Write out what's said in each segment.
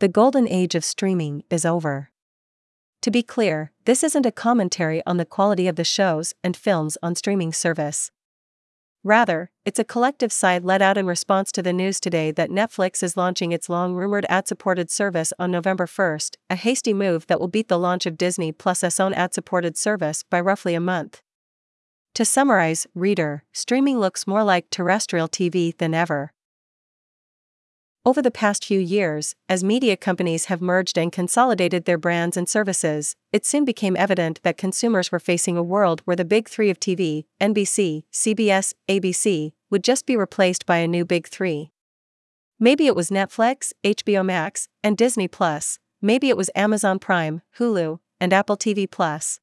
The golden age of streaming is over. To be clear, this isn't a commentary on the quality of the shows and films on streaming service. Rather, it's a collective sigh let out in response to the news today that Netflix is launching its long rumored ad supported service on November 1st, a hasty move that will beat the launch of Disney Plus's own ad supported service by roughly a month. To summarize, reader, streaming looks more like terrestrial TV than ever. Over the past few years, as media companies have merged and consolidated their brands and services, it soon became evident that consumers were facing a world where the big three of TV, NBC, CBS, ABC, would just be replaced by a new big three. Maybe it was Netflix, HBO Max, and Disney Plus, maybe it was Amazon Prime, Hulu, and Apple TV Plus.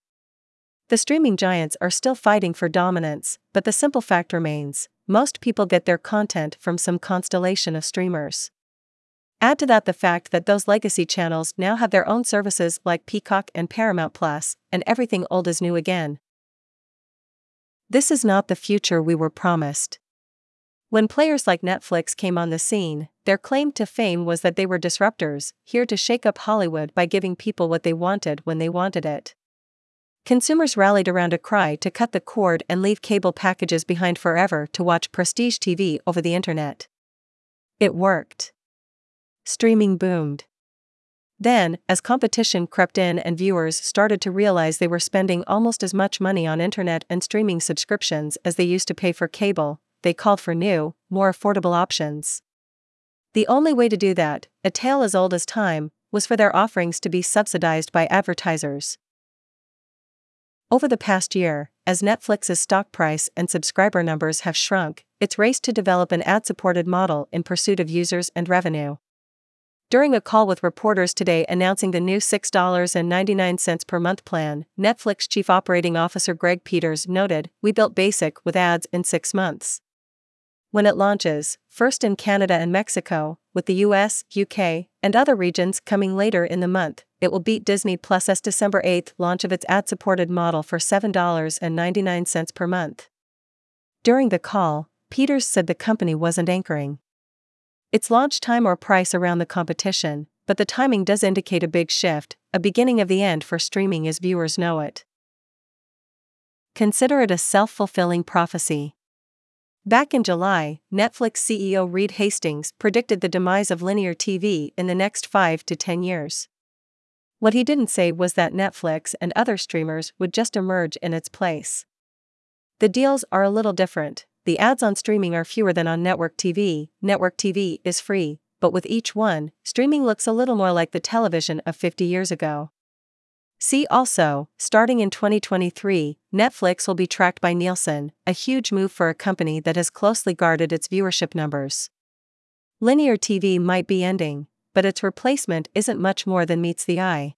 The streaming giants are still fighting for dominance, but the simple fact remains most people get their content from some constellation of streamers. Add to that the fact that those legacy channels now have their own services like Peacock and Paramount Plus, and everything old is new again. This is not the future we were promised. When players like Netflix came on the scene, their claim to fame was that they were disruptors, here to shake up Hollywood by giving people what they wanted when they wanted it. Consumers rallied around a cry to cut the cord and leave cable packages behind forever to watch prestige TV over the internet. It worked. Streaming boomed. Then, as competition crept in and viewers started to realize they were spending almost as much money on internet and streaming subscriptions as they used to pay for cable, they called for new, more affordable options. The only way to do that, a tale as old as time, was for their offerings to be subsidized by advertisers. Over the past year, as Netflix's stock price and subscriber numbers have shrunk, it's raced to develop an ad supported model in pursuit of users and revenue. During a call with reporters today announcing the new $6.99 per month plan, Netflix Chief Operating Officer Greg Peters noted, We built Basic with ads in six months. When it launches, first in Canada and Mexico, with the US, UK, and other regions coming later in the month, it will beat Disney Plus's December 8 launch of its ad supported model for $7.99 per month. During the call, Peters said the company wasn't anchoring its launch time or price around the competition, but the timing does indicate a big shift, a beginning of the end for streaming as viewers know it. Consider it a self fulfilling prophecy. Back in July, Netflix CEO Reed Hastings predicted the demise of linear TV in the next 5 to 10 years. What he didn't say was that Netflix and other streamers would just emerge in its place. The deals are a little different, the ads on streaming are fewer than on network TV, network TV is free, but with each one, streaming looks a little more like the television of 50 years ago. See also, starting in 2023, Netflix will be tracked by Nielsen, a huge move for a company that has closely guarded its viewership numbers. Linear TV might be ending, but its replacement isn't much more than meets the eye.